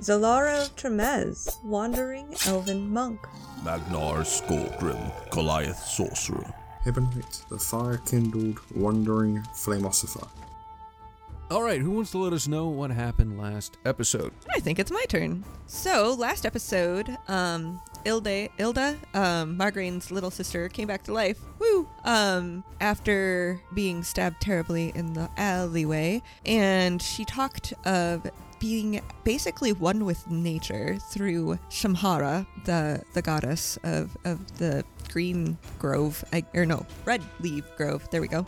Zalara of Tremez, Wandering Elven Monk. Magnar Skullgrim, Goliath Sorcerer. Ebonite, the fire kindled, wandering flameosifer. All right, who wants to let us know what happened last episode? I think it's my turn. So last episode, um, Ilde, Ilda, um, Margraine's little sister, came back to life. Woo! Um, after being stabbed terribly in the alleyway, and she talked of being basically one with nature through Shamhara, the the goddess of of the green grove, or no, red leaf grove. There we go.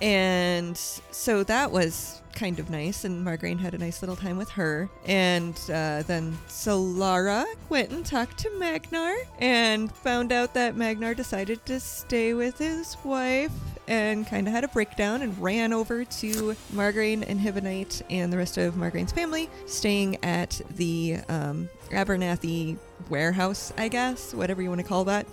And so that was kind of nice, and Margarine had a nice little time with her. And uh, then Zalara went and talked to Magnar and found out that Magnar decided to stay with his wife and kind of had a breakdown and ran over to Margarine and Hibonite and the rest of Margarine's family, staying at the um, Abernathy warehouse, I guess, whatever you want to call that.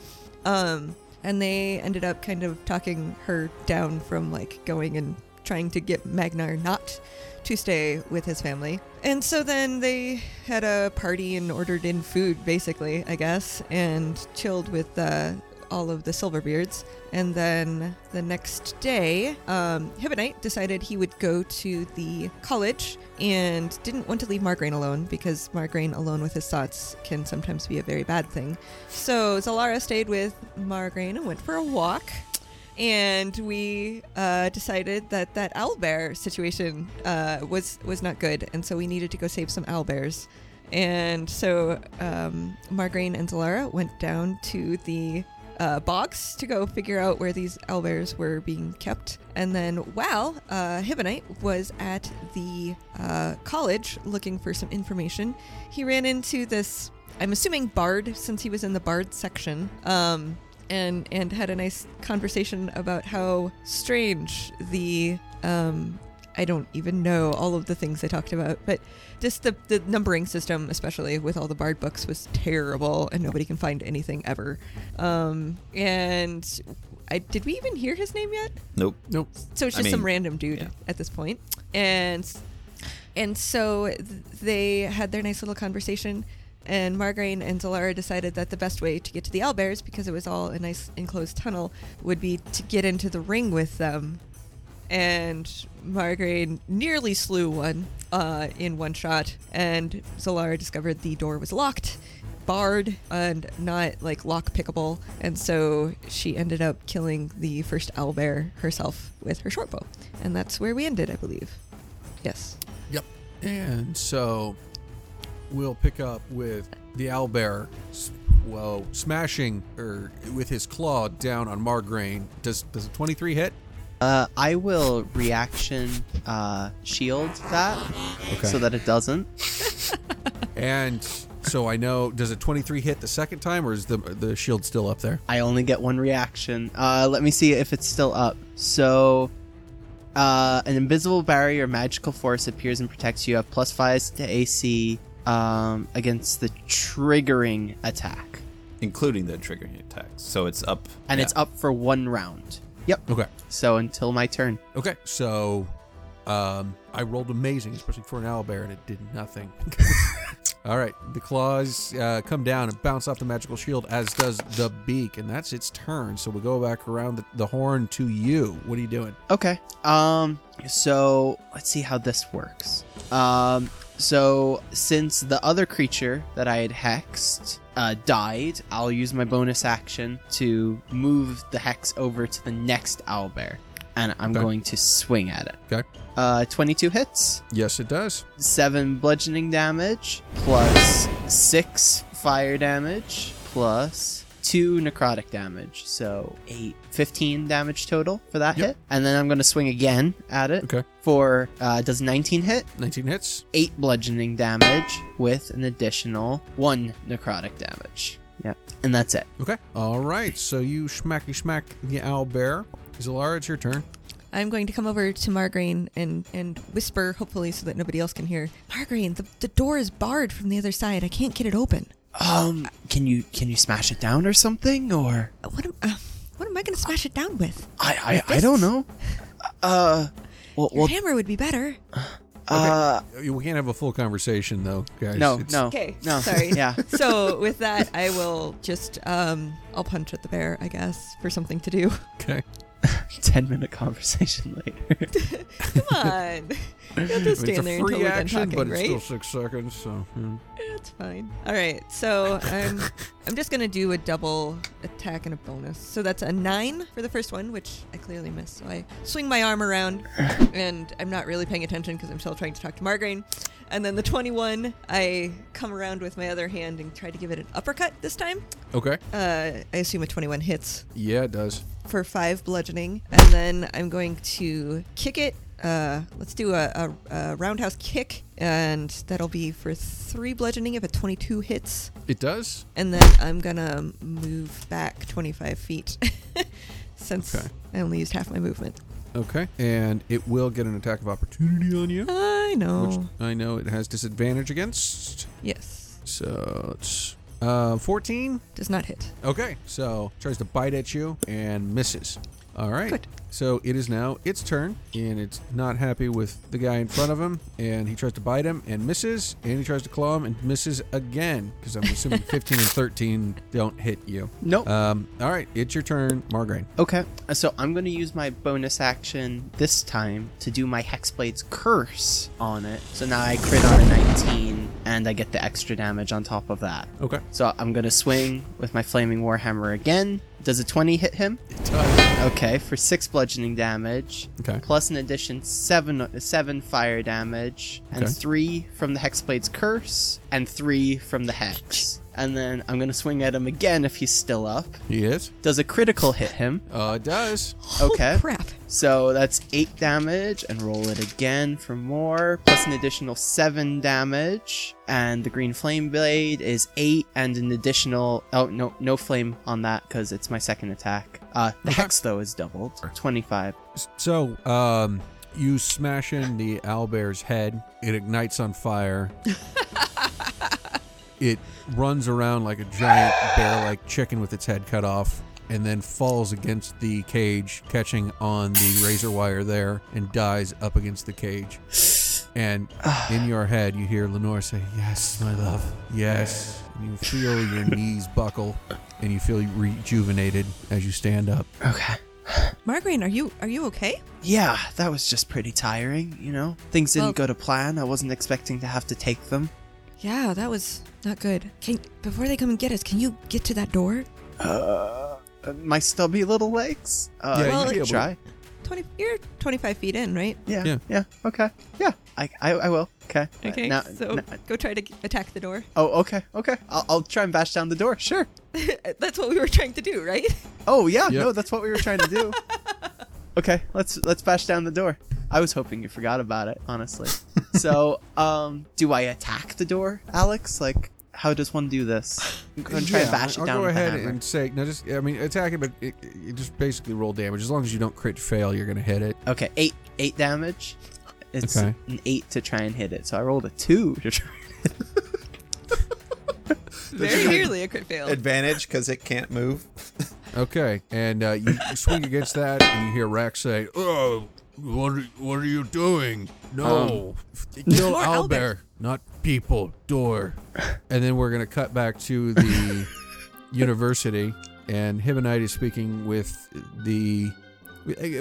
Um, and they ended up kind of talking her down from like going and trying to get Magnar not to stay with his family. And so then they had a party and ordered in food, basically, I guess, and chilled with uh, all of the Silverbeards. And then the next day, um, Hibonite decided he would go to the college and didn't want to leave Margraine alone because Margraine alone with his thoughts can sometimes be a very bad thing. So Zalara stayed with Margraine and went for a walk. And we uh, decided that that owlbear situation uh, was was not good, and so we needed to go save some owlbears. And so um, Margraine and Zalara went down to the uh, bogs to go figure out where these owlbears were being kept. And then while uh, Hibonite was at the uh, college looking for some information, he ran into this, I'm assuming Bard, since he was in the Bard section. Um, and, and had a nice conversation about how strange the um, I don't even know all of the things they talked about, but just the, the numbering system, especially with all the Bard books, was terrible, and nobody can find anything ever. Um, and I did we even hear his name yet? Nope. Nope. So it's I just some random dude yeah. at this point. point, and and so they had their nice little conversation. And Margarine and Zalara decided that the best way to get to the owlbears, because it was all a nice enclosed tunnel, would be to get into the ring with them and Margraine nearly slew one uh, in one shot, and Zalara discovered the door was locked, barred, and not like lock pickable, and so she ended up killing the first owlbear herself with her shortbow, and that's where we ended, I believe. Yes. Yep. And so we'll pick up with the owlbear, well, smashing or with his claw down on Margraine. Does does a 23 hit? Uh, I will reaction uh, shield that Okay. so that it doesn't. And so I know, does a 23 hit the second time, or is the the shield still up there? I only get one reaction. Uh, let me see if it's still up. So, uh, an invisible barrier magical force appears and protects you. You have plus five to AC um, against the triggering attack, Including the triggering attacks. So it's up. and yeah. it's up for one round. Yep. Okay. So until my turn. Okay. So um, I rolled amazing, especially for an owlbear, and it did nothing. All right. The claws uh, come down and bounce off the magical shield, as does the beak, and that's its turn. So we go back around the, the horn to you. What are you doing? Okay. Um. So let's see how this works. Um. So since the other creature that I had hexed uh, died, I'll use my bonus action to move the hex over to the next owlbear, and I'm Okay. going to swing at it. Okay. Uh, 22 hits, Yes, it does. seven bludgeoning damage, plus six fire damage, plus two necrotic damage. So eight, 15 damage total for that Yep. hit. And then I'm going to swing again at it Okay. for, uh, does 19 hit? 19 hits. Eight bludgeoning damage with an additional one necrotic damage. Yeah, and that's it. Okay. All right. So you schmacky schmack the owl bear. Zalara, it's your turn. I'm going to come over to Margarine and, and whisper, hopefully, so that nobody else can hear. Margarine, the, the door is barred from the other side. I can't get it open. Um, can you can you smash it down or something, or Uh, What am, uh, what am I going to smash it down with? I I, I don't know. Uh, well, Your well hammer would be better. uh, We can't have a full conversation though, guys. no, It's- no, Okay, no. sorry. Yeah. so with that, I will just um, I'll punch at the bear, I guess, for something to do. Okay. Ten minute conversation later. Come on, you'll just It's stand a there until free we're done action, talking, but it's right? still six seconds. So hmm. It's fine. All right, so I'm I'm just gonna do a double attack and a bonus. So that's a nine for the first one, which I clearly missed. So I swing my arm around, and I'm not really paying attention because I'm still trying to talk to Margarine. And then the 21, I come around with my other hand and try to give it an uppercut this time. okay. Uh, I assume a 21 hits Yeah, it does. For five bludgeoning, and then I'm going to kick it. Uh, let's do a, a, a roundhouse kick, and that'll be for three bludgeoning if a 22 hits. It does. And then I'm gonna move back 25 feet since Okay. I only used half my movement. Okay. And it will get an attack of opportunity on you, I know. which I know it has disadvantage against. yes, So it's uh 14. does not hit. Okay. So tries to bite at you and misses. All right. Good. So it is now its turn, and it's not happy with the guy in front of him, and he tries to bite him and misses, and he tries to claw him and misses again, because I'm assuming 15 and 13 don't hit you. Nope. Um, all right, it's your turn, Margraine. Okay, so I'm going to use my bonus action this time to do my Hexblade's Curse on it. So now I crit on a 19, and I get the extra damage on top of that. Okay. So I'm to swing with my Flaming Warhammer again. Does a 20 hit him? It does. Okay, for 6 bludgeoning damage, Okay. plus an addition 7, seven fire damage, and Okay. 3 from the Hexblade's Curse, and 3 from the Hex. And then I'm going to swing at him again if he's still up. He is. Does a critical hit him? Uh, it does. Okay. Oh, crap. So that's 8 damage, and roll it again for more, plus an additional 7 damage. And the green flame blade is 8, and an additional. Oh, no, no flame on that, because it's my second attack. Uh, the Okay. hex, though, is doubled 25. So, um, you smash in the owlbear's head. It ignites on fire. it runs around like a giant bear-like chicken with its head cut off, and then falls against the cage, catching on the razor wire there, and dies up against the cage. And in your head, you hear Lenore say, "Yes, my love, yes." And you feel your knees buckle, and you feel rejuvenated as you stand up. Okay. Margarine, are you are you okay? Yeah, that was just pretty tiring, you know? Things didn't Well- go to plan. I wasn't expecting to have to take them. Yeah, that was not good. Can before they come and get us, can you get to that door? Uh, my stubby little legs? Uh, Yeah, you you'd be can able to- try. Twenty. You're 25 feet in, right? Yeah, Yeah. yeah, okay. Yeah, I, I, I will. Okay. Uh, Okay. now- so now- go try to g- attack the door. oh, okay, okay. I'll, I'll try and bash down the door. Sure. That's what we were trying to do, right? Oh yeah, Yep. no, that's what we were trying to do. okay, let's let's bash down the door. I was hoping you forgot about it, honestly. so, um, do I attack the door, Alex? Like, how does one do this? I'm gonna try and Yeah, bash I'll it down go with ahead hammer. and say no. Just I mean, attack it, but it, it just basically roll damage. As long as you don't crit fail, you're gonna hit it. Okay, eight eight damage. It's Okay. an eight to try and hit it. So I rolled a two to try. Very nearly a crit fail. Advantage because it can't move. Okay, and uh, you swing against that, and you hear Rax say, "Oh, what are, what are you doing? No, kill Albert, owlbear, owlbear. not people. Door." And then we're gonna cut back to the university, and Hibonite is speaking with the.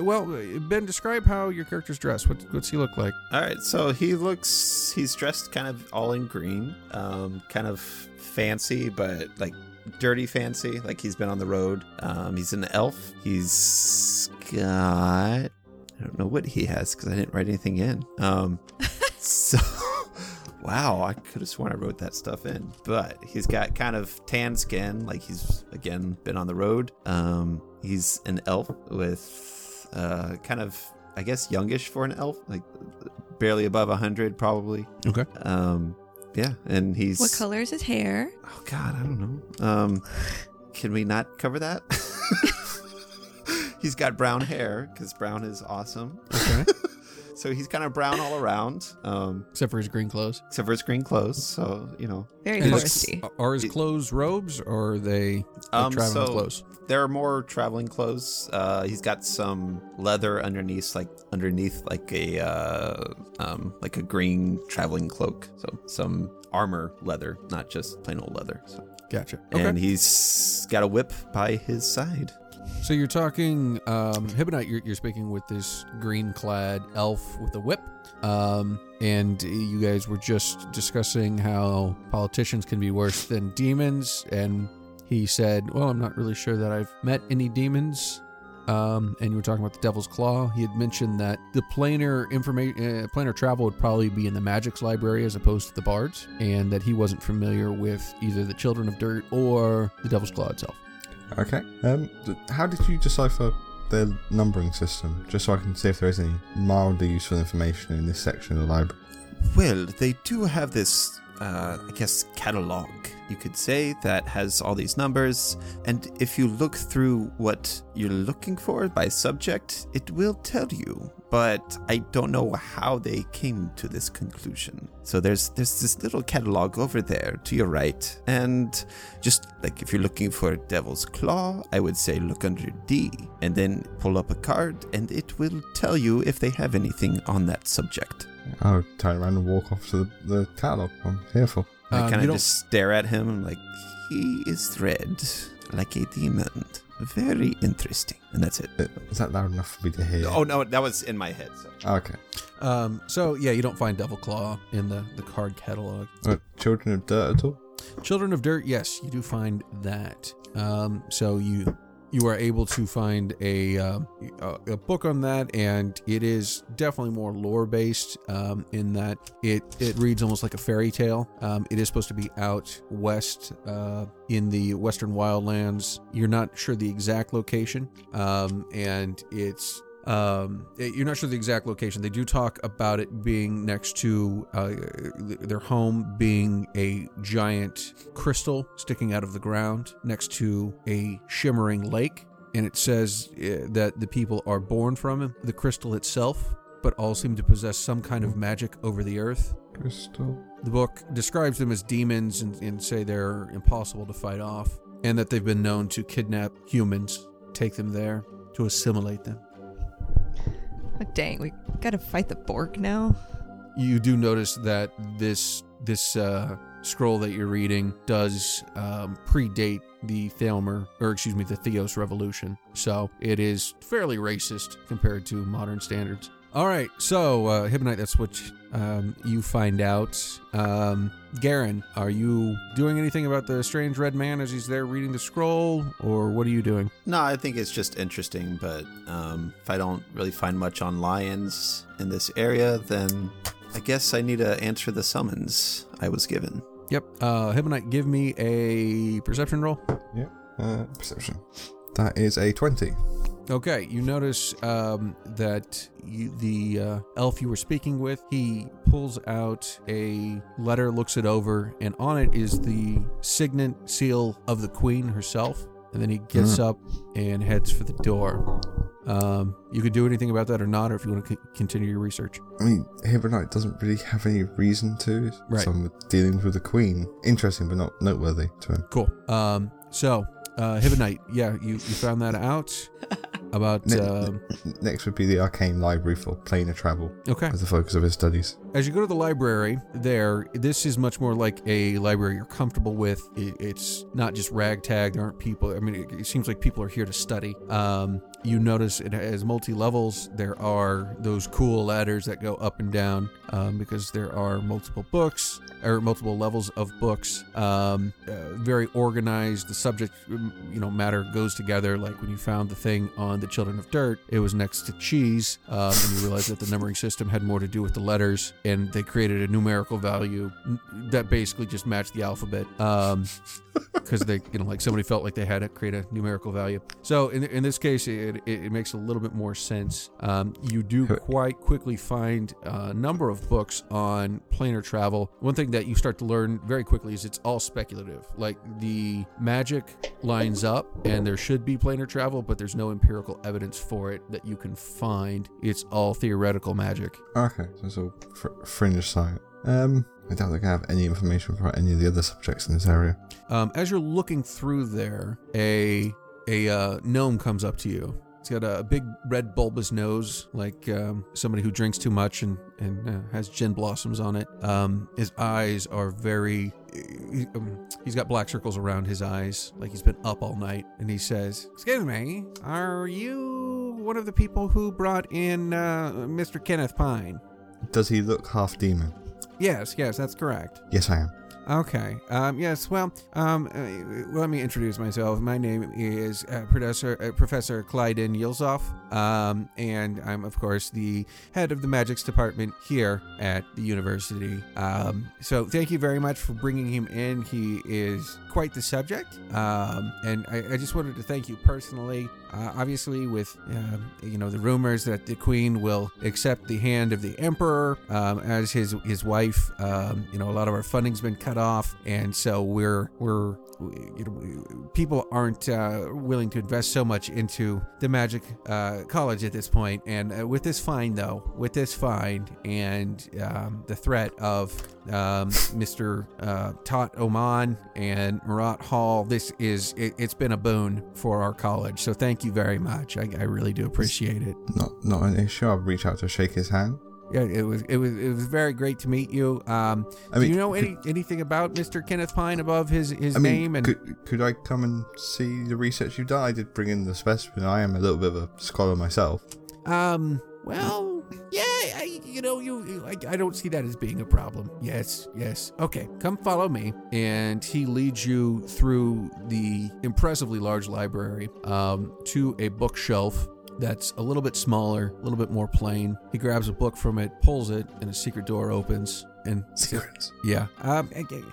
Well, Ben, describe how your character's dressed. What, what's he look like? All right, so he looks he's dressed kind of all in green, um, kind of fancy, but like dirty fancy, like he's been on the road. Um, he's an elf. He's got I don't know what he has because I didn't write anything in. Um, so wow, I could have sworn I wrote that stuff in, but he's got kind of tan skin, like he's again been on the road. Um, he's an elf with uh, kind of I guess youngish for an elf, like barely above 100 probably. Okay. Um, yeah, and he's What color is his hair? Oh God, I don't know. Um, can we not cover that? he's got brown hair because brown is awesome. Okay. So he's kind of brown all around, um, Except for his green clothes. except for his green clothes. So you know, Very And looks- is- foresty. are his clothes robes or are they like Um, traveling so- clothes? there are more traveling clothes. Uh, he's got some leather underneath, like underneath, like a uh, um, like a green traveling cloak. So some armor leather, not just plain old leather. So. Gotcha. Okay. And he's got a whip by his side. So you're talking, um, Hibonite, you're, you're speaking with this green clad elf with a whip. Um, and you guys were just discussing how politicians can be worse than demons. And he said, Well, I'm not really sure that I've met any demons. Um, and you were talking about the Devil's Claw. He had mentioned that the planar information, uh, planar travel would probably be in the Magic's library as opposed to the Bard's, and that he wasn't familiar with either the Children of Dirt or the Devil's Claw itself. Okay. Um, how did you decipher their numbering system? Just so I can see if there is any mildly useful information in this section of the library. Well, they do have this, uh, I guess, catalog, you could say, that has all these numbers. And if you look through what you're looking for by subject, it will tell you. But I don't know how they came to this conclusion. So there's there's this little catalog over there to your right, and just like if you're looking for Devil's Claw, I would say look under D, and then pull up a card, and it will tell you if they have anything on that subject. I'll turn around and walk off to the, the catalogue. I'm here for. I Um, kind you of don't- just stare at him. I'm like, he is red, like a demon. Very interesting. And that's it. Uh, Is that loud enough for me to hear? Oh no, that was in my head. So. Okay. Um, so yeah, you don't find Devil Claw in the, the card catalog. Uh, Children of Dirt at all? Children of Dirt, yes, you do find that. Um, so you you are able to find a a, a book on that, and it is definitely more lore based. Um, in that it it reads almost like a fairy tale. Um, it is supposed to be out west uh, in the western wildlands. You're not sure the exact location, um, and it's um, you're not sure the exact location. They do talk about it being next to uh, their home being a giant crystal sticking out of the ground next to a shimmering lake. And it says uh, that the people are born from the crystal itself, but all seem to possess some kind of magic over the earth. Crystal. The book describes them as demons and, and say they're impossible to fight off, and that they've been known to kidnap humans, take them there to assimilate them. Oh, dang, we gotta fight the Borg now. you do notice that this this uh, scroll that you're reading does um, predate the Thalmer, or excuse me, the Theos Revolution. So it is fairly racist compared to modern standards. All right, so uh, Hibonite, that's what um, you find out. Um, Garen, are you doing anything about the strange red man as he's there reading the scroll, or what are you doing? No, I think it's just interesting. But um, if I don't really find much on lions in this area, then I guess I need to answer the summons I was given. Yep, uh, Hibonite, give me a perception roll. Yeah. Uh, perception. That is a 20. Okay, you notice um, that you, the uh, elf you were speaking with, he pulls out a letter, looks it over, and on it is the signet seal of the queen herself. And then he gets up and heads for the door. Um, you could do anything about that or not, or if you want to c- continue your research. I mean, Hibonite doesn't really have any reason to. Right. Some dealings with the Queen. Interesting, but not noteworthy to him. Cool. Um, so, uh, Hibonite, yeah, you, you found that out about. Ne- Um, Next would be the Arcane Library for planar travel okay. as the focus of his studies. As you go to the library, there, this is much more like a library you're comfortable with. It, it's not just ragtag. There aren't people. I mean, it, it seems like people are here to study. Um, you notice it has multi levels. There are those cool ladders that go up and down um, because there are multiple books or multiple levels of books. Um, uh, very organized. The subject, um, you know, matter goes together. Like when you found the thing on the Children of Dirt, it was next to cheese, um, and you realized that the numbering system had more to do with the letters, and they created a numerical value that basically just matched the alphabet. Um, because they, you know, like somebody felt like they had to create a numerical value. So in, in this case, it it, it, it makes a little bit more sense. Um, you do quite quickly find a number of books on planar travel. One thing that you start to learn very quickly is it's all speculative. Like the magic lines up, and there should be planar travel, but there's no empirical evidence for it that you can find. It's all theoretical magic. Okay, so it's all fr- fringe site. Um, I don't think I have any information for any of the other subjects in this area. Um, as you're looking through there, a a uh, gnome comes up to you. He's got a big red bulbous nose, like um, somebody who drinks too much and and uh, has gin blossoms on it. Um, his eyes are very. he- um, he's got black circles around his eyes, like he's been up all night. And he says, "Excuse me, are you one of the people who brought in uh, Mr. Kenneth Pine?" Does he look half demon? Yes, yes, that's correct. Yes, I am. Okay. Um, yes. Well, um, uh, let me introduce myself. My name is uh, Professor uh, Professor Clyden Yilzoff, um, and I'm of course the head of the magics department here at the university. Um, so thank you very much for bringing him in. He is quite the subject, um, and I, I just wanted to thank you personally. Uh, obviously, with um, you know the rumors that the queen will accept the hand of the emperor um, as his his wife, um, you know a lot of our funding's been cut off, and so we're we're you know people aren't uh, willing to invest so much into the magic uh, college at this point. And uh, with this fine, though, with this fine and um, the threat of um, Mr. Uh, Tot Oman and Murat Hall, this is it, it's been a boon for our college. So thank you very much. I, I really do appreciate it. Not not an issue. I'll reach out to shake his hand. Yeah, it was it was it was very great to meet you. Um, I do mean, you know could- any anything about Mr. Kenneth Pine above his his I mean, name and could, could I come and see the research you've done? I did bring in the specimen. I am a little bit of a scholar myself. Um. Well, yeah. I, you know, you. I, I don't see that as being a problem. Yes. Yes. Okay. Come follow me. And he leads you through the impressively large library, um, to a bookshelf that's a little bit smaller, a little bit more plain. He grabs a book from it, pulls it, and a secret door opens. And Secrets. yeah. Um.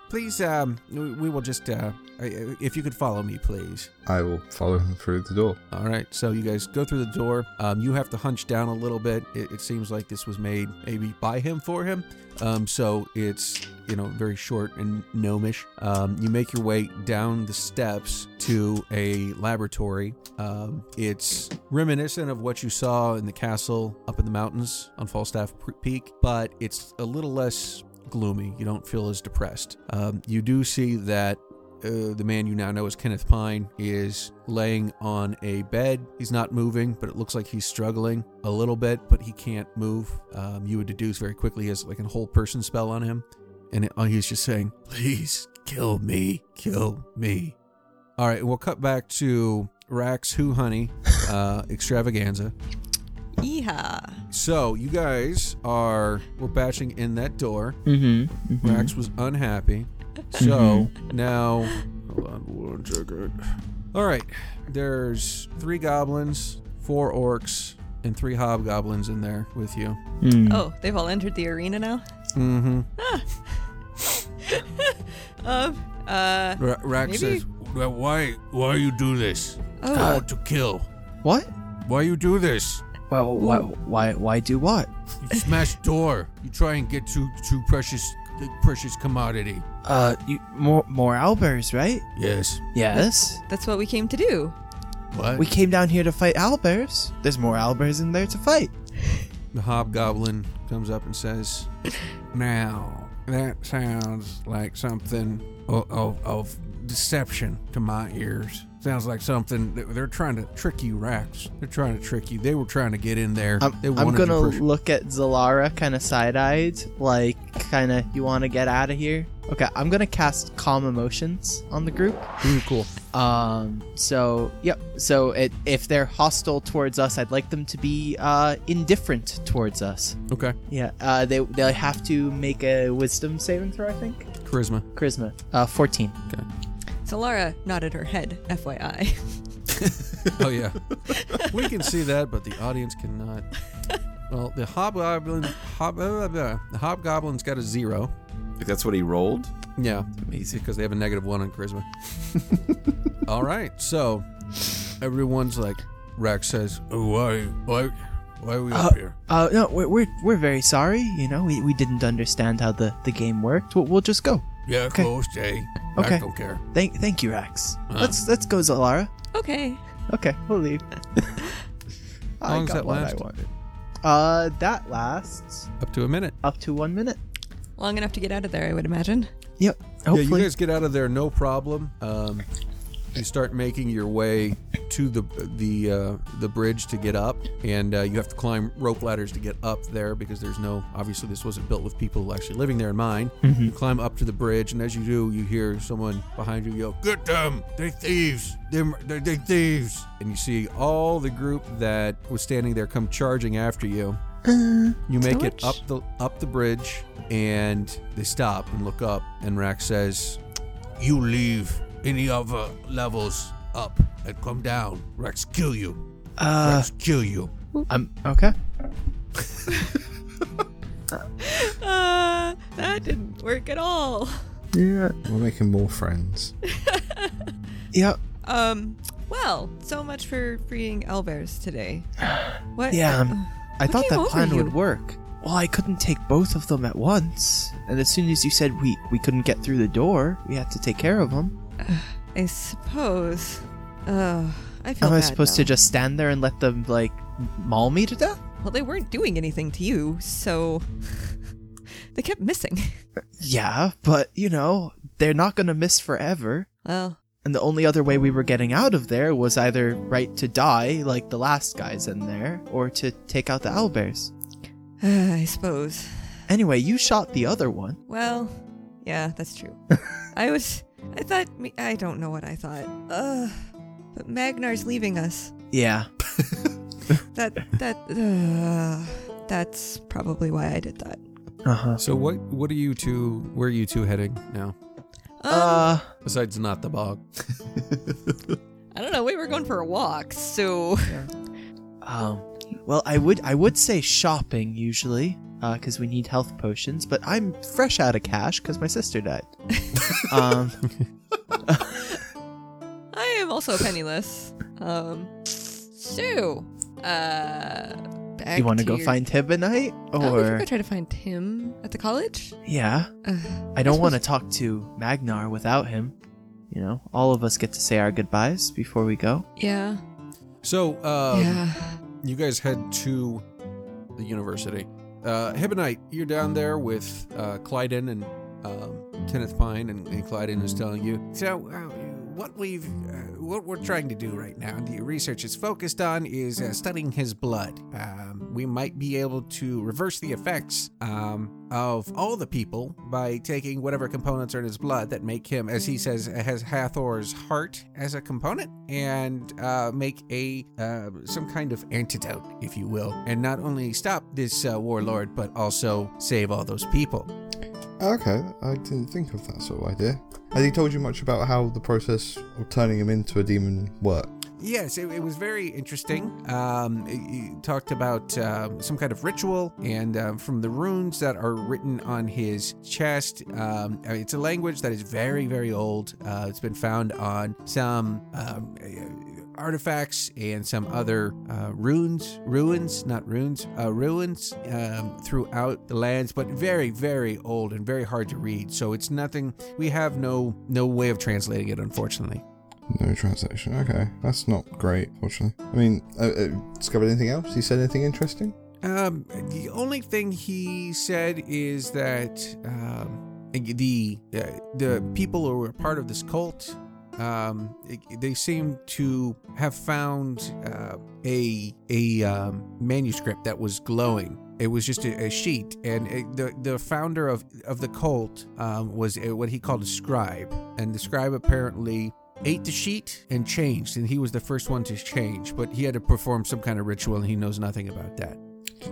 Please. Um. We we will just. Uh. If you could follow me, please. I will follow him through the door. All right, so you guys go through the door. Um, you have to hunch down a little bit. It, it seems like this was made maybe by him for him. Um, so it's you know very short and gnomish. Um, you make your way down the steps to a laboratory. Um, it's reminiscent of what you saw in the castle up in the mountains on Falstaff Peak, but it's a little less gloomy. You don't feel as depressed. Um, you do see that uh, the man you now know as Kenneth Pine is laying on a bed. He's not moving, but it looks like he's struggling a little bit, but he can't move. Um, you would deduce very quickly he has like a hold person spell on him. And it, oh, he's just saying, Please kill me, kill me. All right, we'll cut back to Rax Who Honey uh, extravaganza. Yeehaw. So, you guys are, we're batching in that door. Mm-hmm. Rax was unhappy. So now, hold on one second. All right, there's three goblins, four orcs, and three hobgoblins in there with you. Oh, they've all entered the arena now. Mm-hmm. Um. Uh. Ra- Rax Maybe- says, "Well, "Why? Why you do this? Oh. I want to kill. What? Why you do this? Well, why, why, why do what? You smash door. You try and get to to precious precious commodity. Uh, you, more, more Albers, right? Yes. Yes. That's what we came to do. What? We came down here to fight Albers. There's more Albers in there to fight. The hobgoblin comes up and says, Now, that sounds like something of, of, of deception to my ears. Sounds like something that they're trying to trick you, Rax. They're trying to trick you. They were trying to get in there. I'm, they I'm gonna to look at Zalara kind of side-eyed, like kind of, you want to get out of here? Okay, I'm gonna cast Calm Emotions on the group. Ooh, cool. Um, so yep. So it, if they're hostile towards us, I'd like them to be uh indifferent towards us. Okay. Yeah. Uh, they they have to make a Wisdom saving throw, I think. Charisma. Charisma. Uh, 14. So Lara nodded her head, FYI. Oh, yeah. we can see that, but the audience cannot. Well, the hobgoblin, hob, blah, blah, blah. the hobgoblin's got a zero. Like that's what he rolled. Yeah, Amazing. because they have a negative one on charisma. All right, so everyone's like, Rex says, oh, "Why, why, why are we Uh, up here?" Uh, no, we're, we're, we're very sorry. You know, we, we didn't understand how the, the game worked. We'll, we'll just go. Yeah, okay. close, Jay. Okay. I don't care. Thank thank you, Rex. Uh. Let's let's go, Zalara. Okay. Okay, we'll leave. How long does that what I wanted. Uh, that lasts Up to a minute. up to one minute. Long enough to get out of there, I would imagine. Yep. Yeah, you guys get out of there no problem. Um, you start making your way to the the uh, the bridge to get up, and uh, you have to climb rope ladders to get up there because there's no obviously this wasn't built with people actually living there in mind. Mm-hmm. You climb up to the bridge, and as you do, you hear someone behind you yell, "Get them! They're thieves! They're they're, they're thieves!" And you see all the group that was standing there come charging after you. You make it up the up the bridge, and they stop and look up. And Rax says, "You leave any other levels up and come down. Rex kill you. uh, Rex kill you." I'm okay. Uh, that didn't work at all. Yeah. We're making more friends. Yep. Um, well, so much for freeing Elvers today. What? Yeah, um, I thought that plan would work. Well, I couldn't take both of them at once, and as soon as you said we we couldn't get through the door, we had to take care of them. I suppose. Uh, I feel Am I supposed to just stand there and let them like maul me to death? Well, they weren't doing anything to you, so they kept missing. Yeah, but you know they're not gonna miss forever. Well, And the only other way we were getting out of there was either right to die, like the last guys in there, or to take out the owlbears. I suppose. Anyway, you shot the other one. Well, yeah, that's true. I was. I thought. me- I don't know what I thought. Uh, but Magnar's leaving us. Yeah. That. That. Uh, that's probably why I did that. Uh huh. So what what are you two? Where are you two heading now? Um, Uh, Besides not the bog. I don't know. We were going for a walk, so. um, well, I would I would say shopping usually, uh, because we need health potions. But I'm fresh out of cash because my sister died. um, I am also penniless. Um. So. Uh. Back you want to go your- find Hibonite, Oh, we or could go try to find him at the college. yeah? Uh, I don't want to talk to Magnar without him. You know, all of us get to say our goodbyes before we go. Yeah. So um, yeah. you guys head to the university. Uh, Hibonite, you're down there with uh, Clyden and um, Kenneth Pine, and, and Clyden is telling you. So, uh, what we've, uh, what we're trying to do right now, the research is focused on, is uh, studying his blood. Um, we might be able to reverse the effects um, of all the people by taking whatever components are in his blood that make him, as he says, has Hathor's heart as a component, and uh, make a uh, some kind of antidote, if you will, and not only stop this uh, warlord, but also save all those people. Okay, I didn't think of that sort of idea. Has he told you much about how the process of turning him into a demon worked? Yes, it, it was very interesting. Um, he talked about um some kind of ritual, and um, from the runes that are written on his chest, um, uh, it's a language that is very, very old. Uh, it's been found on some um, uh, artifacts and some other uh, runes, ruins, not runes, uh, ruins um, throughout the lands, but very, very old and very hard to read. So it's nothing. We have no no way of translating it, unfortunately. No translation. Okay, that's not great, fortunately. I mean, uh, uh, discovered anything else? He said anything interesting? Um, the only thing he said is that um, the uh, the people who were part of this cult, um, they seem to have found uh, a a um, manuscript that was glowing. It was just a, a sheet, and it, the the founder of of the cult um, was a, what he called a scribe, and the scribe apparently ate the sheet and changed, and he was the first one to change, but he had to perform some kind of ritual, and he knows nothing about that.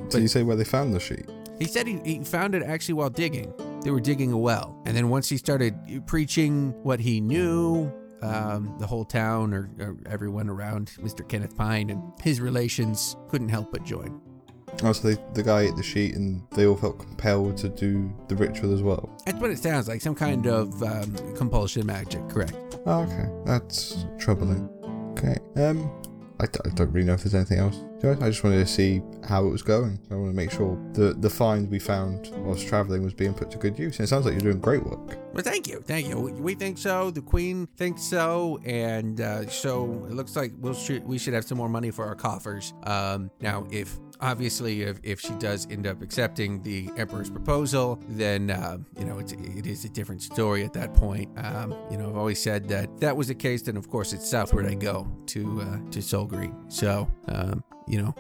Did you say where they found the sheet? He said he, he found it actually while digging. They were digging a well. And then once he started preaching what he knew, um, the whole town or, or everyone around Mr. Kenneth Pine and his relations couldn't help but join. Oh, so they, the guy ate the sheet and they all felt compelled to do the ritual as well. That's what it sounds like some kind of um, compulsion magic, correct? Oh, okay, that's troubling. Okay, um, I, d- I don't really know if there's anything else. I just wanted to see how it was going. I want to make sure the the find we found whilst traveling was being put to good use. And it sounds like you're doing great work. Well, thank you, thank you. We, we think so. The Queen thinks so, and uh, so it looks like we'll should, we should have some more money for our coffers. Um, now, if obviously if, if she does end up accepting the Emperor's proposal, then uh, you know it's, it is a different story at that point. Um, you know, I've always said that that was the case. Then of course it's southward I go to uh, to Soul Green. So um, you know,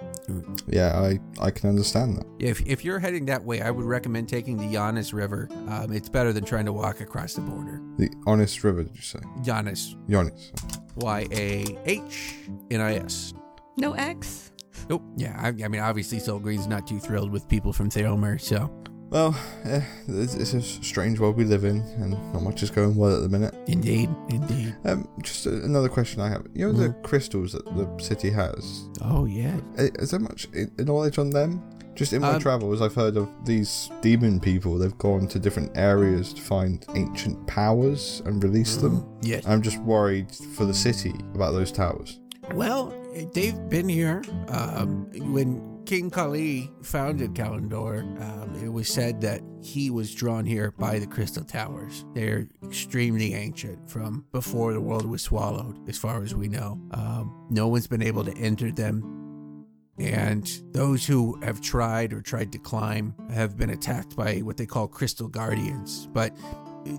Yeah, I I can understand that. if if you're heading that way, I would recommend taking the Yahnis River. Um, it's better than trying to walk across the border. The honest river, did you say? Yahnis, Yonis. Y A H N I S. No X. Nope. Yeah, I, I mean, obviously, Soul Green's not too thrilled with people from Theomer, so Well, eh, it's, it's a strange world we live in, and not much is going well at the minute. indeed, indeed. Um, just a- another question I have. You know the crystals that the city has. Oh yeah. Eh, Is there much i- knowledge on them? Just in my Um, travels, I've heard of these demon people. They've gone to different areas to find ancient powers and release them. Yes. I'm just worried for the city about those towers. Well, they've been here. Um, when King Kali founded Kalendor, um, it was said that he was drawn here by the Crystal Towers. They're extremely ancient from before the world was swallowed, as far as we know. Um, no one's been able to enter them. And those who have tried or tried to climb have been attacked by what they call crystal guardians. But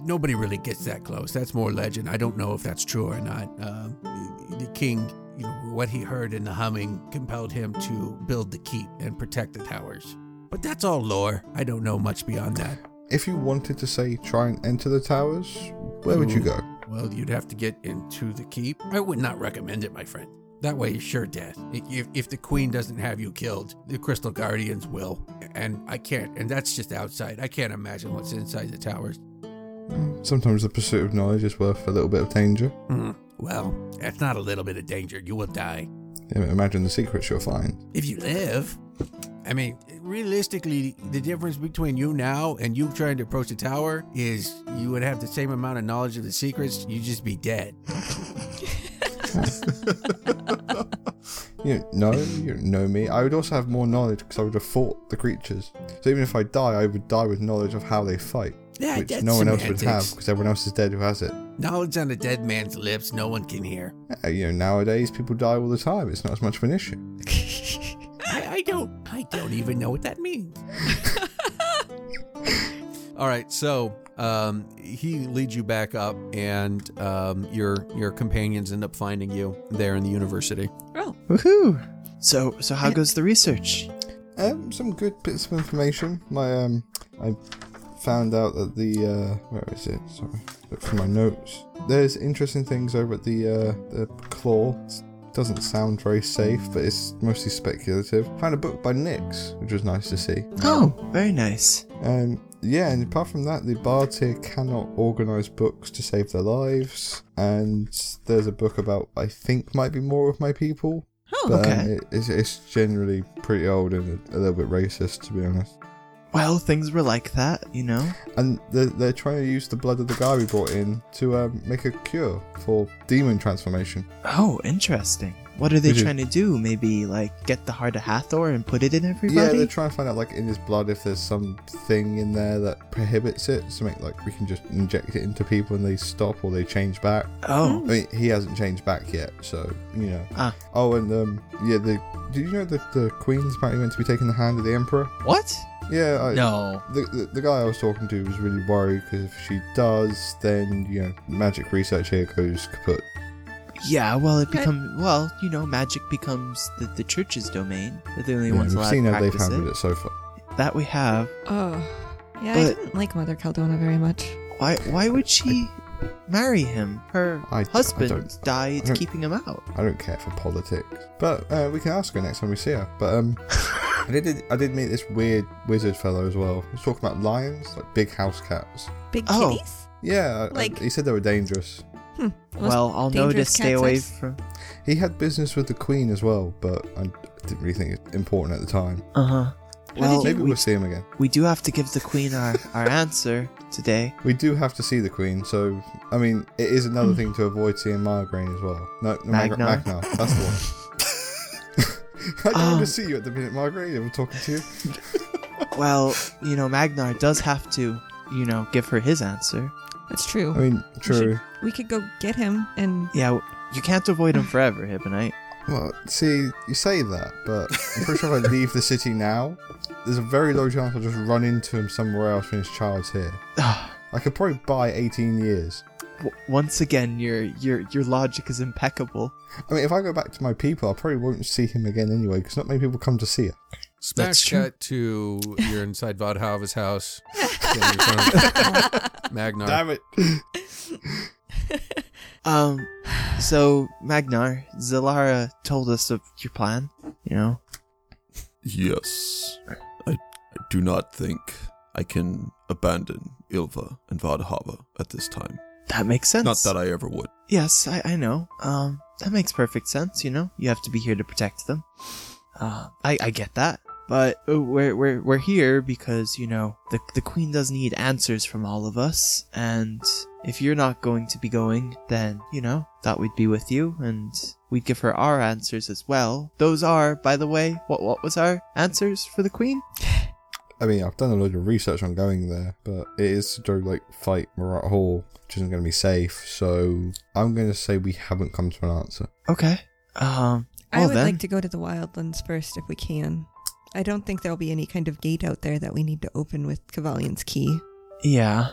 nobody really gets that close. That's more legend. I don't know if that's true or not. Um, the king, you know, what he heard in the humming compelled him to build the keep and protect the towers. But that's all lore. I don't know much beyond that. If you wanted to say try and enter the towers, where would you go? Well, you'd have to get into the keep. I would not recommend it, my friend. That way, you're sure death. If, if the queen doesn't have you killed, the crystal guardians will. And I can't, and that's just outside. I can't imagine what's inside the towers. Sometimes the pursuit of knowledge is worth a little bit of danger. Hmm. Well, that's not a little bit of danger. You will die. Yeah, Imagine the secrets you'll find. if you live. I mean, realistically, the difference between you now and you trying to approach the tower is you would have the same amount of knowledge of the secrets, you'd just be dead. You know, you don't know me. I would also have more knowledge because I would have fought the creatures. So even if I die, I would die with knowledge of how they fight, Yeah, which no one else would have because everyone else is dead who has it. Knowledge on a dead man's lips, no one can hear. Uh, You know, nowadays people die all the time. It's not as much of an issue. I, I don't, I don't even know what that means. All right, so um, he leads you back up, and um, your your companions end up finding you there in the university. Oh, Woohoo! So, so how goes the research? Um, some good bits of information. My um, I found out that the uh, where is it? Sorry, look for my notes. There's interesting things over at the uh, the claw. It doesn't sound very safe, but it's mostly speculative. Found a book by Nix, which was nice to see. Oh, very nice. Um, yeah, and apart from that, the bards here cannot organise books to save their lives. And there's a book about I think might be more of my people. oh, But um, okay. it, it's, it's generally pretty old and a, a little bit racist, to be honest. Well, things were like that, you know. And they're, they're trying to use the blood of the guy we brought in to um, make a cure for demon transformation. Oh, interesting. What are they Did you- trying to do? Maybe like get the heart of Hathor and put it in everybody. Yeah, they're trying to find out, like, in his blood if there's something in there that prohibits it. So, make, like, we can just inject it into people and they stop or they change back. oh, I mean, he hasn't changed back yet, so, you know. Ah. Oh, and, um, yeah, the. Did you know that the Queen's apparently meant to be taking the hand of the Emperor? what? Yeah, I, No. The, the, the guy I was talking to was really worried because if she does, then you know magic research here goes kaput. Yeah, well, it becomes well, you know, magic becomes the, the church's domain. They're the only Yeah, ones we've allowed seen to how they've practice handled it. it so far. That we have. oh. Yeah, I But- didn't like Mother Caldona very much. Why? Why would she marry him? Her I- I husband don't- died I don't- keeping him out. I don't care for politics, but uh, we can ask her next time we see her. But um, I did I did meet this weird wizard fellow as well. He was talking about lions, like big house cats. Big Oh. kitties? Yeah, I- I- Like- he said they were dangerous. Most Well, I'll know to stay away size? from. He had business with the Queen as well, but I didn't really think it important at the time. Uh huh. did Well, Maybe we, we'll see him again. we do have to give the queen our our answer today. We do have to see the Queen, so I mean, it is another thing to avoid seeing Margraine as well. No, no Magnar. Magnar. Magnar. That's the one. I don't want Um, to see you at the minute, Margaret. I'm talking to you. Well, you know, Magnar does have to, you know, give her his answer. That's true. I mean, true. We could go get him and Yeah, you can't avoid him forever, Hibonite. Well, see, you say that, but I'm pretty sure if I leave the city now, there's a very low chance I'll just run into him somewhere else when his child's here. I could probably buy 18 years. W- Once again, your your your logic is impeccable. I mean, if I go back to my people, I probably won't see him again anyway, because not many people come to see her. Smash That's true. cut to you're inside Vodhava's house. standing in front of Magnar. it! Um, so Magnar, Zalara told us of your plan. You know, Yes. I, I do not think I can abandon Ilva and Vadhava at this time. that makes sense. Not that I ever would. Yes, I, I know. Um, that makes perfect sense. You know, you have to be here to protect them. Uh, I, I get that. But uh, we're, we're, we're here because, you know, the, the queen does need answers from all of us. And if you're not going to be going, then, you know, thought we'd be with you and we'd give her our answers as well. Those are, by the way, what, what was our answers for the queen? I mean, I've done a load of research on going there, but it is to go, like, fight Marat Hall, which isn't going to be safe, so I'm going to say we haven't come to an answer. Okay. Um, I would then. like to go to the Wildlands first if we can. I don't think there'll be any kind of gate out there that we need to open with Cavalian's key. yeah.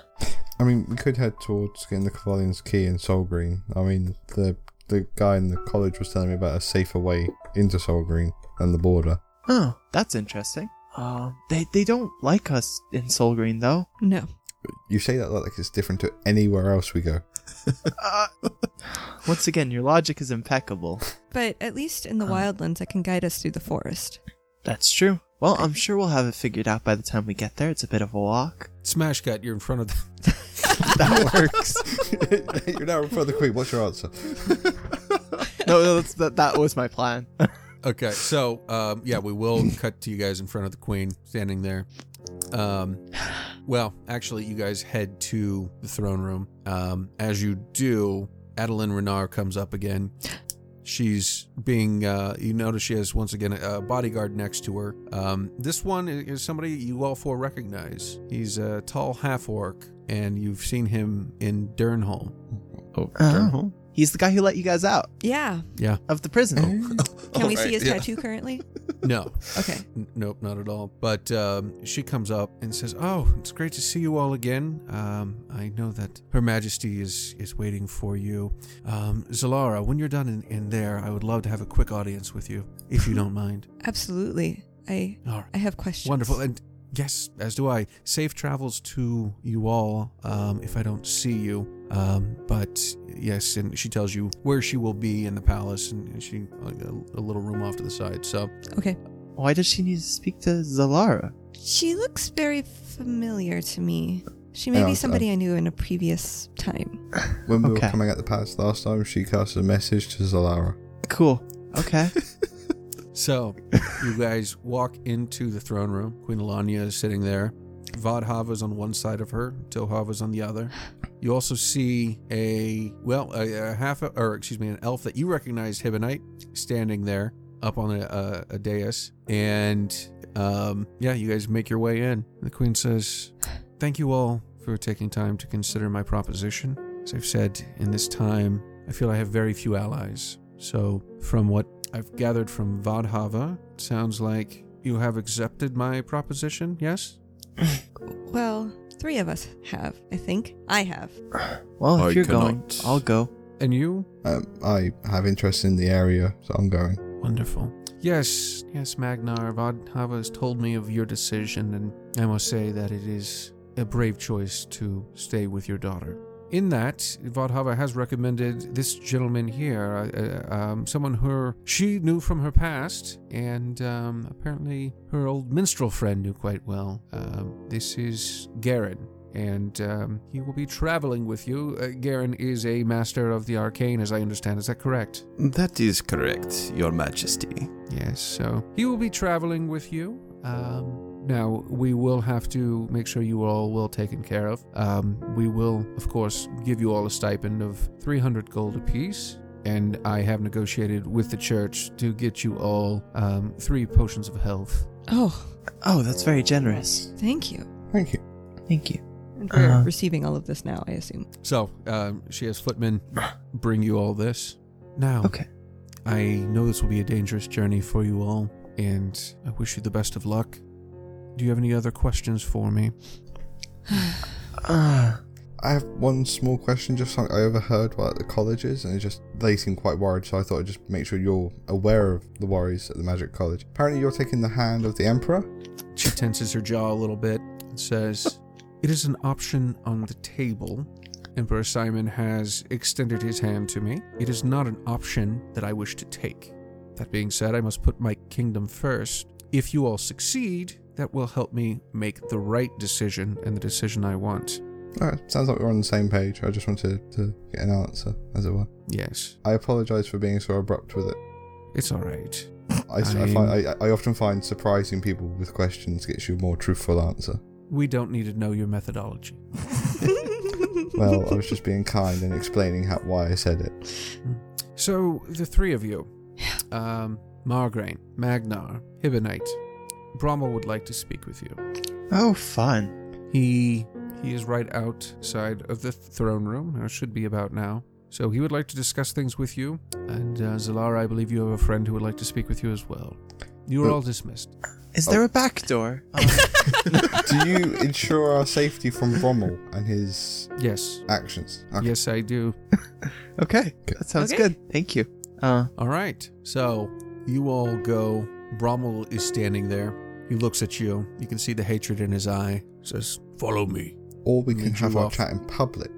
I mean, we could head towards getting the Cavalion's Key in Soul Green. I mean, the the guy in the college was telling me about a safer way into Soul Green than the border. Oh, that's interesting. Um, they, they don't like us in Soul Green, though. No. You say that like it's different to anywhere else we go. Uh, once again, your logic is impeccable. But at least in the Uh. Wildlands, it can guide us through the forest. That's true. Well, I'm sure we'll have it figured out by the time we get there. It's a bit of a walk. Smash cut, you're in front of the That works. You're now in front of the Queen. What's your answer? no, no, that's, that, that was my plan. Okay, so um, yeah, we will cut to you guys in front of the queen standing there. Um, well, actually, you guys head to the throne room. Um, as you do, Adeline Renard comes up again. She's being, uh, you notice she has once again a bodyguard next to her. Um, this one is somebody you all four recognize. He's a tall half orc, and you've seen him in Durnholm. Oh, Oh. He's the guy who let you guys out Yeah. Yeah. of the prison. Can we see his yeah. tattoo currently? No, Okay. N- nope, not at all. But um, she comes up and says, "Oh, it's great to see you all again. Um, I know that Her Majesty is is waiting for you. Um, Zalara, when you're done in, in there, I would love to have a quick audience with you, if you don't mind. Absolutely. I All right, I have questions. wonderful. And yes, as do I. Safe travels to you all. Um, if I don't see you, um, but yes, and she tells you where she will be in the palace, and she like, a, a little room off to the side. So Okay. Why does she need to speak to Zalara? She looks very familiar to me. She may Yeah, be I- somebody I knew in a previous time. When we Okay. were coming at the palace last time, she cast a message to Zalara. Cool. Okay. So, you guys walk into the throne room. Queen Alanya is sitting there. Vodhava's on one side of her, Tohava's on the other. You also see a, well, a, a half, or excuse me, an elf that you recognize, Hibonite, standing there up on a, a, a dais. And, um, yeah, you guys make your way in. The queen says, Thank you all for taking time to consider my proposition. As I've said, in this time, I feel I have very few allies. So, from what I've gathered from Vadhava, sounds like you have accepted my proposition, yes? Well, three of us have, I think. I have. Well, if I you're going. I'll go. And you? Um, I have interest in the area, so I'm going. Wonderful. Yes, yes, Magnar. Vadhava has told me of your decision, and I must say that it is a brave choice to stay with your daughter. In that, Vadhava has recommended this gentleman here, uh, uh, um, someone who she knew from her past, and um, apparently her old minstrel friend knew quite well. Um, this is Garen, and um, he will be traveling with you. Uh, Garen is a master of the arcane, as I understand. Is that correct? That is correct, Your Majesty. Yes, so he will be traveling with you. Um, now, we will have to make sure you are all well taken care of. Um, we will, of course, give you all a stipend of 300 gold apiece. and I have negotiated with the church to get you all um, three potions of health. Oh, Oh, that's very generous. thank you. Thank you. Thank you. And we're Uh-huh. receiving all of this now, I assume. So um, she has footmen bring you all this. Now, Okay. I know this will be a dangerous journey for you all, and I wish you the best of luck. Do you have any other questions for me? Uh, I have one small question, just something I overheard while at the colleges, and it just they seem quite worried, so I thought I'd just make sure you're aware of the worries at the Magic College. Apparently, you're taking the hand of the Emperor. She tenses her jaw a little bit and says, It is an option on the table. Emperor Simon has extended his hand to me. It is not an option that I wish to take. That being said, I must put my kingdom first. If you all succeed, that will help me make the right decision and the decision I want. Alright, sounds like we're on the same page. I just wanted to get an answer, as it were. Yes, I apologise for being so abrupt with it. it's all right. I, s- I I'm- find, I, I often find surprising people with questions gets you a more truthful answer. We don't need to know your methodology. Well, I was just being kind and explaining how, why I said it. So, the three of you, um, Margraine, Magnar, Hibonite, Brommel would like to speak with you. oh, fun. He he is right outside of the throne room, or should be about now. So he would like to discuss things with you, and uh, Zalara, I believe you have a friend who would like to speak with you as well. You are all dismissed. Is there a back door? Do you ensure our safety from Rommel and his Yes, actions? Okay. yes, I do. okay. That sounds Okay. good. Thank you. Uh, All right, so you all go. Brommel is standing there. He looks at you. You can see the hatred in his eye. Says, "Follow me." Or we can have our off. chat in public.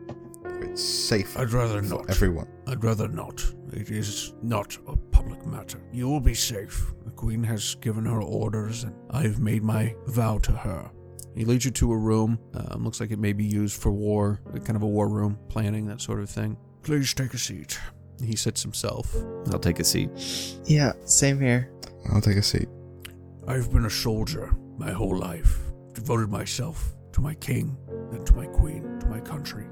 It's safe I'd rather for not. everyone. I'd rather not. It is not a public matter. You will be safe. The Queen has given her orders, and I've made my vow to her. He leads you to a room. Um, looks like it may be used for war, kind of a war room, planning, that sort of thing. Please take a seat. He sits himself. I'll take a seat. yeah, same here. I'll take a seat. I've been a soldier my whole life, devoted myself to my king and to my queen, to my country.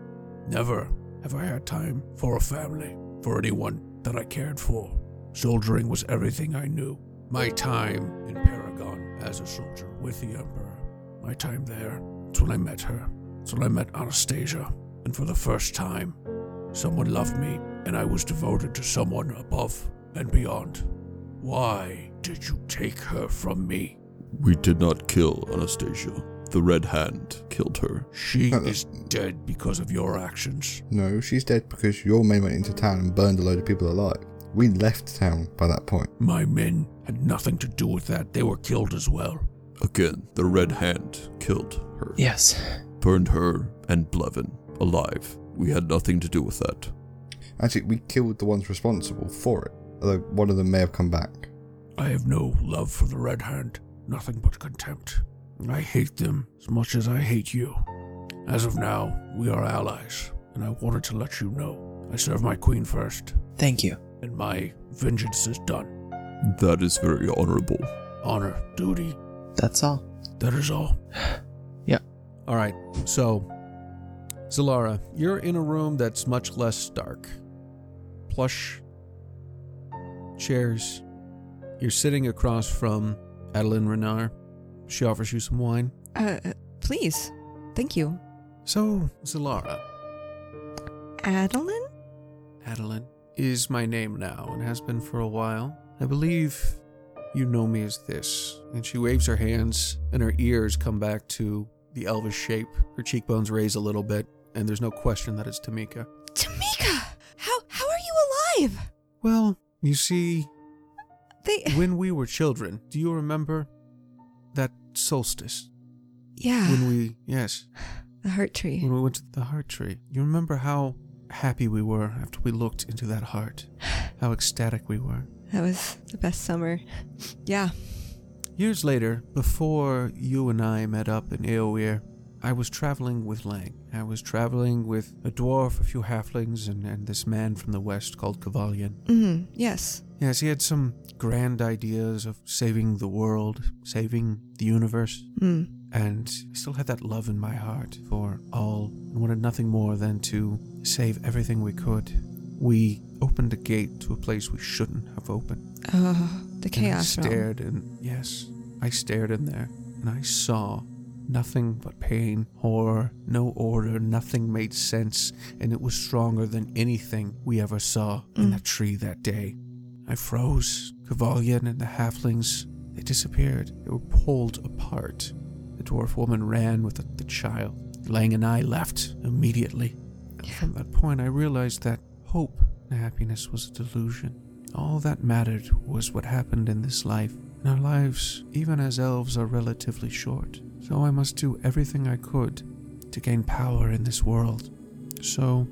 Never have I had time for a family, for anyone that I cared for. Soldiering was everything I knew. My time in Paragon as a soldier with the Emperor, my time there, it's when I met her. It's when I met Anastasia. And for the first time, someone loved me, and I was devoted to someone above and beyond. Why did you take her from me? We did not kill Anastasia. The Red Hand killed her. She Uh, is dead because of your actions. No, she's dead because your men went into town and burned a load of people alive. We left town by that point. My men had nothing to do with that. They were killed as well. Again, the Red Hand killed her. Yes. Burned her and Blevin alive. We had nothing to do with that. Actually, we killed the ones responsible for it. Although one of them may have come back. I have no love for the Red Hand, nothing but contempt. I hate them as much as I hate you. As of now, we are allies, and I wanted to let you know. I serve my queen first, Thank you. and my vengeance is done. That is very honorable. Honor, duty, That's all. that is all. Yeah. All right, so, Zalara, you're in a room that's much less dark. Plush chairs. You're sitting across from Adeline Renard. She offers you some wine. Uh, please. Thank you. So, Zalara, Adeline? Adeline, is my name now and has been for a while. I believe you know me as this. And she waves her hands, and her ears come back to the elvish shape. Her cheekbones raise a little bit, and there's no question that it's Tamika. Tamika! How how are you alive? Well, you see, They when we were children, do you remember that solstice? Yeah. When we, yes, the heart tree. when we went to the heart tree. You remember how happy we were after we looked into that heart? How ecstatic we were. That was the best summer. Yeah. Years later, before you and I met up in Eowyn, I was traveling with Lang. I was traveling with a dwarf, a few halflings, and, and this man from the west called Kavalian. Mm, yes. Yes, he had some grand ideas of saving the world, saving the universe, Mm. and I still had that love in my heart for all and wanted nothing more than to save everything we could. we opened a gate to a place we shouldn't have opened. Oh, the And I chaos realm. stared and yes, I stared in there and I saw nothing but pain, horror, no order, nothing made sense, and it was stronger than anything we ever saw in Mm. that tree that day. I froze. Kavalian and the halflings, they disappeared. They were pulled apart. The dwarf woman ran with the, the child. Lang and I left immediately. And from that point, I realized that hope and happiness was a delusion. All that mattered was what happened in this life. And our lives, even as elves, are relatively short. So I must do everything I could to gain power in this world. So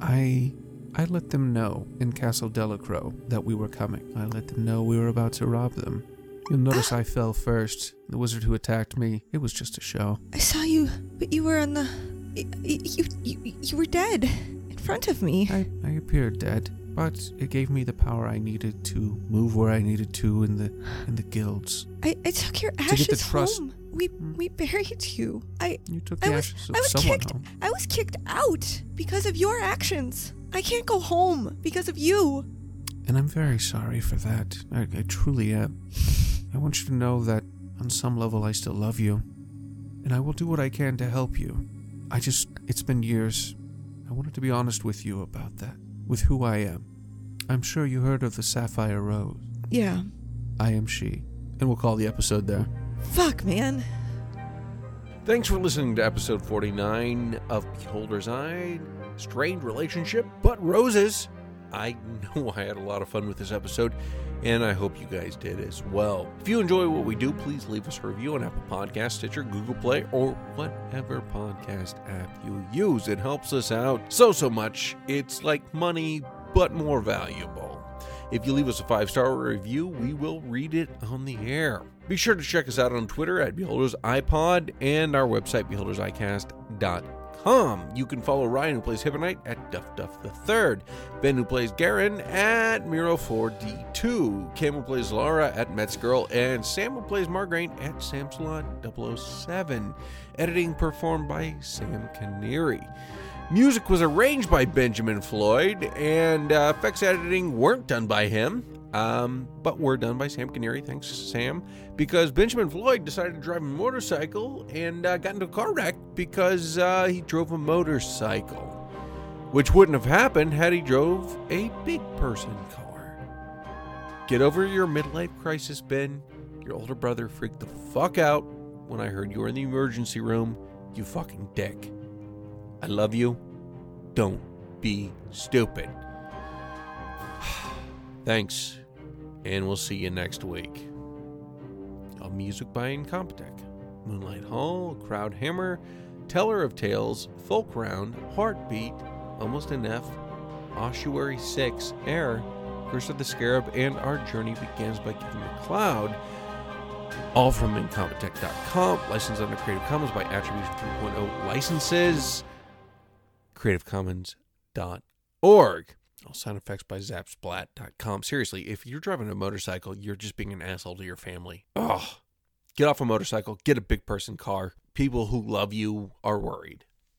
I I let them know in Castle Delacroix that we were coming. I let them know we were about to rob them. You'll notice I fell first. The wizard who attacked me, it was just a show. I saw you, but you were on the. You, you, you were dead in front of me. I, I appeared dead, but it gave me the power I needed to move where I needed to in the in the guilds. I, I took your get the ashes trust- home. We Hmm. we buried you. I You took I was- ashes I was someone kicked- home. I was kicked out because of your actions. I can't go home because of you. And I'm very sorry for that. I, I truly am. I want you to know that on some level I still love you. And I will do what I can to help you. I just, it's been years. I wanted to be honest with you about that, with who I am. I'm sure you heard of the Sapphire Rose. Yeah. I am she. And we'll call the episode there. Fuck, man. Thanks for listening to episode 49 of Beholder's Eye. Strained relationship, but roses. I know I had a lot of fun with this episode, and I hope you guys did as well. If you enjoy what we do, please leave us a review on Apple Podcasts, Stitcher, Google Play, or whatever podcast app you use. It helps us out so, so much. It's like money, but more valuable. If you leave us a five star review, we will read it on the air. Be sure to check us out on Twitter at Beholders iPod and our website, beholdersicast.com. You can follow Ryan, who plays Hibonite, at Duff Duff the Third, Ben, who plays Garen, at Miro4D2, Cam, who plays Laura, at Metzgirl, and Sam, who plays Margraine, at Samsalon007. Editing performed by Sam Canary. Music was arranged by Benjamin Floyd, and uh, effects editing weren't done by him, um, but were done by Sam Canary. Thanks, Sam. Because Benjamin Floyd decided to drive a motorcycle and uh, got into a car wreck because uh, he drove a motorcycle, which wouldn't have happened had he drove a big person car. Get over your midlife crisis, Ben. Your older brother freaked the fuck out when I heard you were in the emergency room. You fucking dick. I love you. Don't be stupid. Thanks, and we'll see you next week. All music by Incompetech, Moonlight Hall, Crowd Hammer, Teller of Tales, Folk Round, Heartbeat, Almost Enough, Ossuary 6, Air, Curse of the Scarab, and Our Journey Begins by Kevin MacLeod. All from Incompetech.com, licensed under Creative Commons by Attribution 3.0 licenses creativecommons.org. Sound effects by zapsplat.com. Seriously, if you're driving a motorcycle, you're just being an asshole to your family. Ugh. Get off a motorcycle, get a big person car. People who love you are worried.